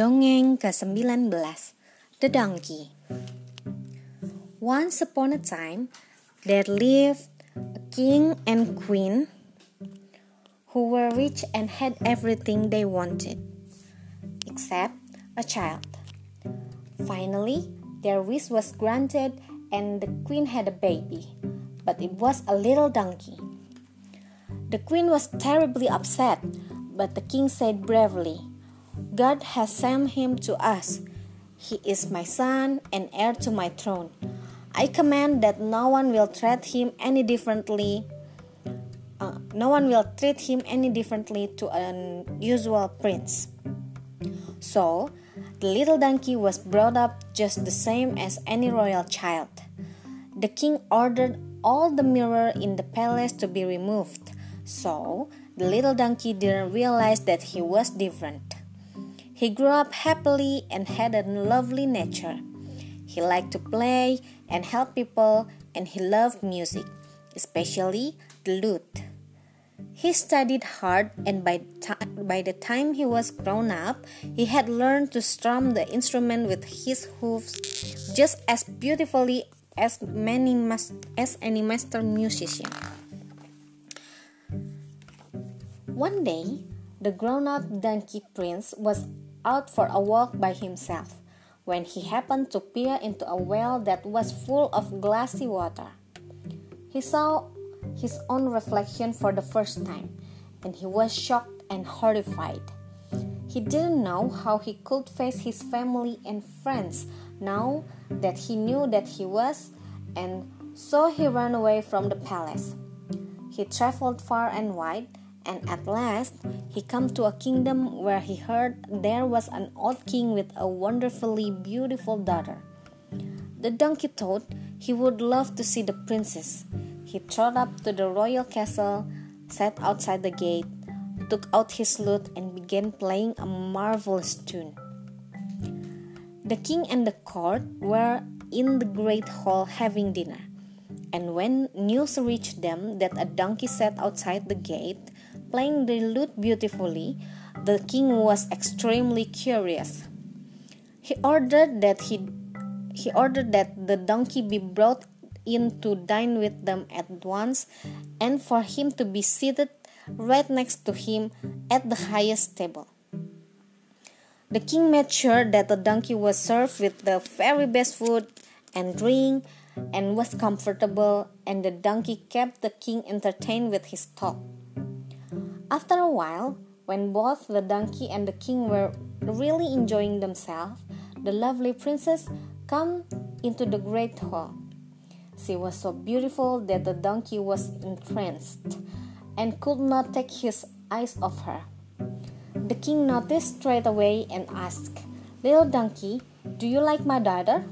Dongeng ke-19 The Donkey Once upon a time, there lived a king and queen who were rich and had everything they wanted, except a child. Finally, their wish was granted and the queen had a baby, but it was a little donkey. The queen was terribly upset, but the king said bravely, God has sent him to us. He is my son and heir to my throne. I command that no one will treat him any differently. Uh, no one will treat him any differently to an usual prince. So, the little donkey was brought up just the same as any royal child. The king ordered all the mirror in the palace to be removed so, the little donkey didn't realize that he was different. He grew up happily and had a lovely nature. He liked to play and help people, and he loved music, especially the lute. He studied hard, and by, by the time he was grown up, he had learned to strum the instrument with his hooves just as beautifully as, many as any master musician. One day, the grown up donkey prince was out for a walk by himself when he happened to peer into a well that was full of glassy water. He saw his own reflection for the first time, and he was shocked and horrified. He didn't know how he could face his family and friends now that he knew that he was, and so he ran away from the palace. He traveled far and wide and at last he came to a kingdom where he heard there was an old king with a wonderfully beautiful daughter. The donkey thought he would love to see the princess. He trotted up to the royal castle, sat outside the gate, took out his lute, and began playing a marvelous tune. The king and the court were in the great hall having dinner. And when news reached them that a donkey sat outside the gate, playing the lute beautifully, the king was extremely curious. He ordered that he he ordered that the donkey be brought in to dine with them at once and for him to be seated right next to him at the highest table. The king made sure that the donkey was served with the very best food and drink and was comfortable, and the donkey kept the king entertained with his talk. After a while, when both the donkey and the king were really enjoying themselves, the lovely princess came into the great hall. She was so beautiful that the donkey was entranced and could not take his eyes off her. The king noticed straight away and asked, Little donkey, do you like my daughter?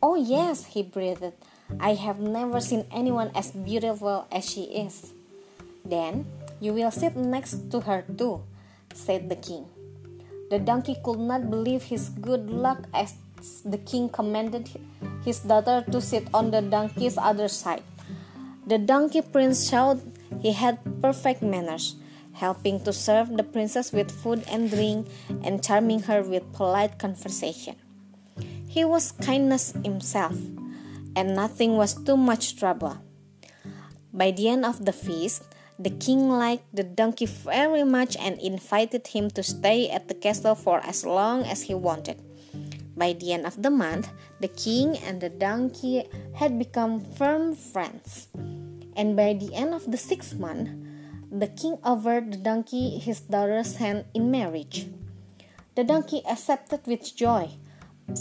Oh, yes, he breathed. I have never seen anyone as beautiful as she is. Then you will sit next to her too, said the king. The donkey could not believe his good luck as the king commanded his daughter to sit on the donkey's other side. The donkey prince showed he had perfect manners, helping to serve the princess with food and drink and charming her with polite conversation. He was kindness himself, and nothing was too much trouble. By the end of the feast, the king liked the donkey very much and invited him to stay at the castle for as long as he wanted. By the end of the month, the king and the donkey had become firm friends. And by the end of the sixth month, the king offered the donkey his daughter's hand in marriage. The donkey accepted with joy,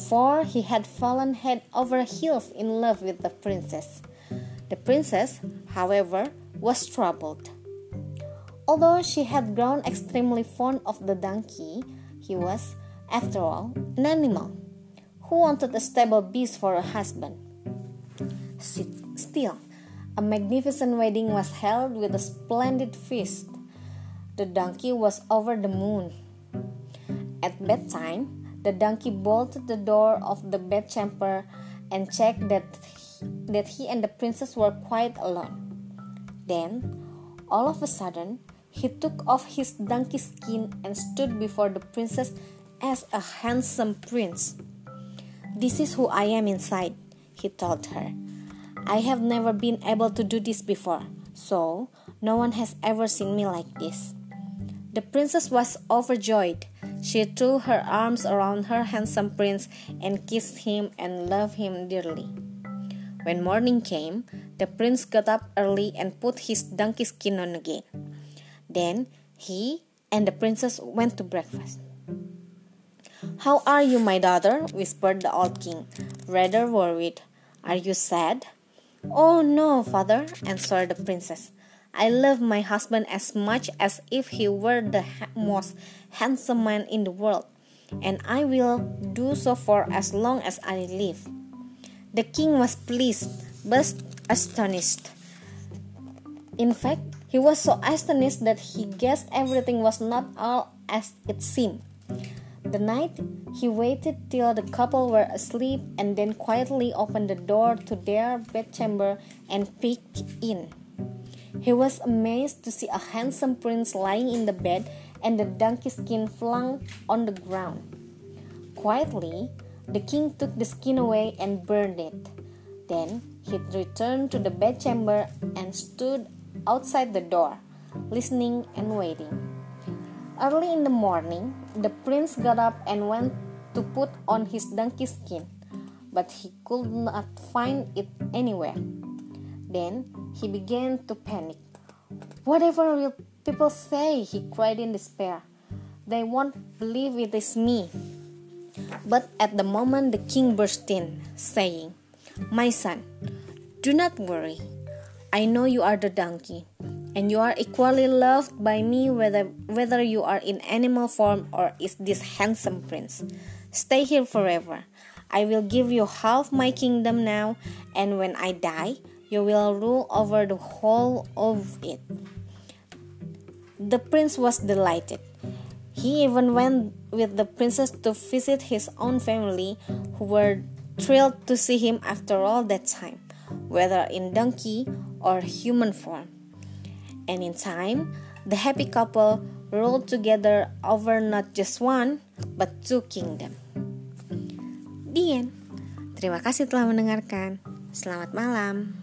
for he had fallen head over heels in love with the princess. The princess, however, was troubled. Although she had grown extremely fond of the donkey, he was, after all, an animal who wanted a stable beast for a husband. Still, a magnificent wedding was held with a splendid feast. The donkey was over the moon. At bedtime, the donkey bolted the door of the bedchamber and checked that that he and the princess were quite alone. Then, all of a sudden, he took off his donkey skin and stood before the princess as a handsome prince. This is who I am inside, he told her. I have never been able to do this before, so no one has ever seen me like this. The princess was overjoyed. She threw her arms around her handsome prince and kissed him and loved him dearly. When morning came, the prince got up early and put his donkey skin on again. Then he and the princess went to breakfast. How are you, my daughter? whispered the old king, rather worried. Are you sad? Oh, no, father, answered the princess. I love my husband as much as if he were the most handsome man in the world, and I will do so for as long as I live. The king was pleased, but astonished. In fact, he was so astonished that he guessed everything was not all as it seemed. The night he waited till the couple were asleep and then quietly opened the door to their bedchamber and peeked in. He was amazed to see a handsome prince lying in the bed and the donkey skin flung on the ground. Quietly, the king took the skin away and burned it. Then he returned to the bedchamber and stood outside the door, listening and waiting. Early in the morning, the prince got up and went to put on his donkey skin, but he could not find it anywhere. Then he began to panic. Whatever will people say? he cried in despair. They won't believe it is me. But at the moment the king burst in, saying, My son, do not worry. I know you are the donkey and you are equally loved by me whether whether you are in animal form or is this handsome prince. Stay here forever. I will give you half my kingdom now and when i die you will rule over the whole of it. The prince was delighted. He even went with the princess to visit his own family who were thrilled to see him after all that time whether in donkey or human form and in time, the happy couple ruled together over not just one, but two kingdom. The end. Terima kasih telah mendengarkan. Selamat malam.